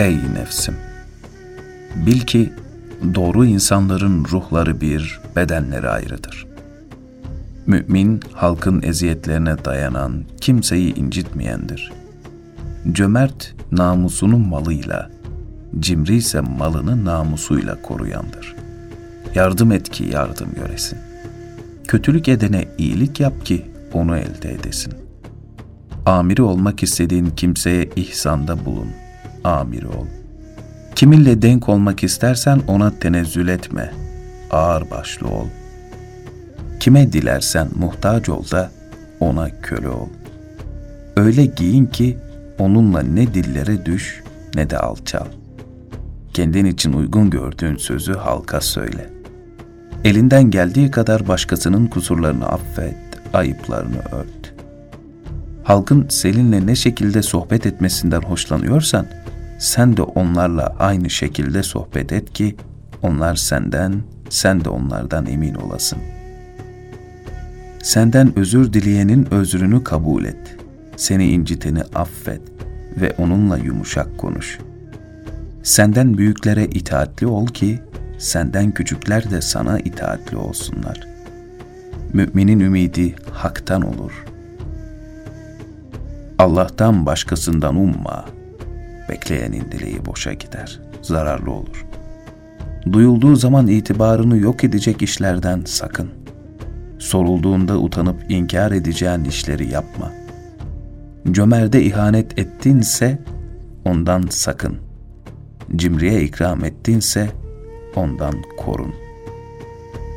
Ey nefsim! Bil ki doğru insanların ruhları bir, bedenleri ayrıdır. Mümin, halkın eziyetlerine dayanan, kimseyi incitmeyendir. Cömert, namusunun malıyla, cimri ise malını namusuyla koruyandır. Yardım et ki yardım göresin. Kötülük edene iyilik yap ki onu elde edesin. Amiri olmak istediğin kimseye ihsanda bulun. Amiri ol. Kiminle denk olmak istersen ona tenezzül etme. Ağır başlı ol. Kime dilersen muhtaç ol da ona köle ol. Öyle giyin ki onunla ne dillere düş ne de alçal. Kendin için uygun gördüğün sözü halka söyle. Elinden geldiği kadar başkasının kusurlarını affet, ayıplarını ört. Halkın seninle ne şekilde sohbet etmesinden hoşlanıyorsan, sen de onlarla aynı şekilde sohbet et ki onlar senden, sen de onlardan emin olasın. Senden özür dileyenin özrünü kabul et. Seni inciteni affet ve onunla yumuşak konuş. Senden büyüklere itaatli ol ki senden küçükler de sana itaatli olsunlar. Müminin ümidi haktan olur. Allah'tan başkasından umma. Bekleyenin dileği boşa gider, zararlı olur. Duyulduğu zaman itibarını yok edecek işlerden sakın. Sorulduğunda utanıp inkar edeceğin işleri yapma. Cömerde ihanet ettinse ondan sakın. Cimriye ikram ettinse ondan korun.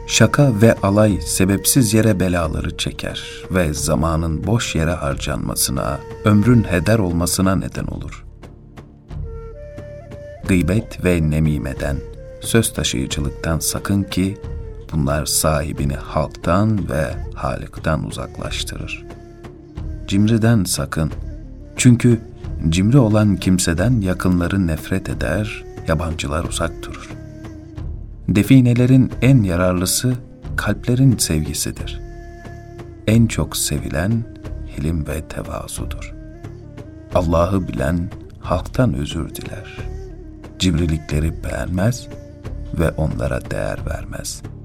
Şaka ve alay sebepsiz yere belaları çeker ve zamanın boş yere harcanmasına, ömrün heder olmasına neden olur. Gıybet ve nemimeden, söz taşıyıcılıktan sakın ki bunlar sahibini halktan ve Halık'tan uzaklaştırır. Cimriden sakın. Çünkü cimri olan kimseden yakınları nefret eder, yabancılar uzak durur. Definelerin en yararlısı kalplerin sevgisidir. En çok sevilen hilim ve tevazudur. Allah'ı bilen halktan özür diler. Cimrilikleri beğenmez ve onlara değer vermez.''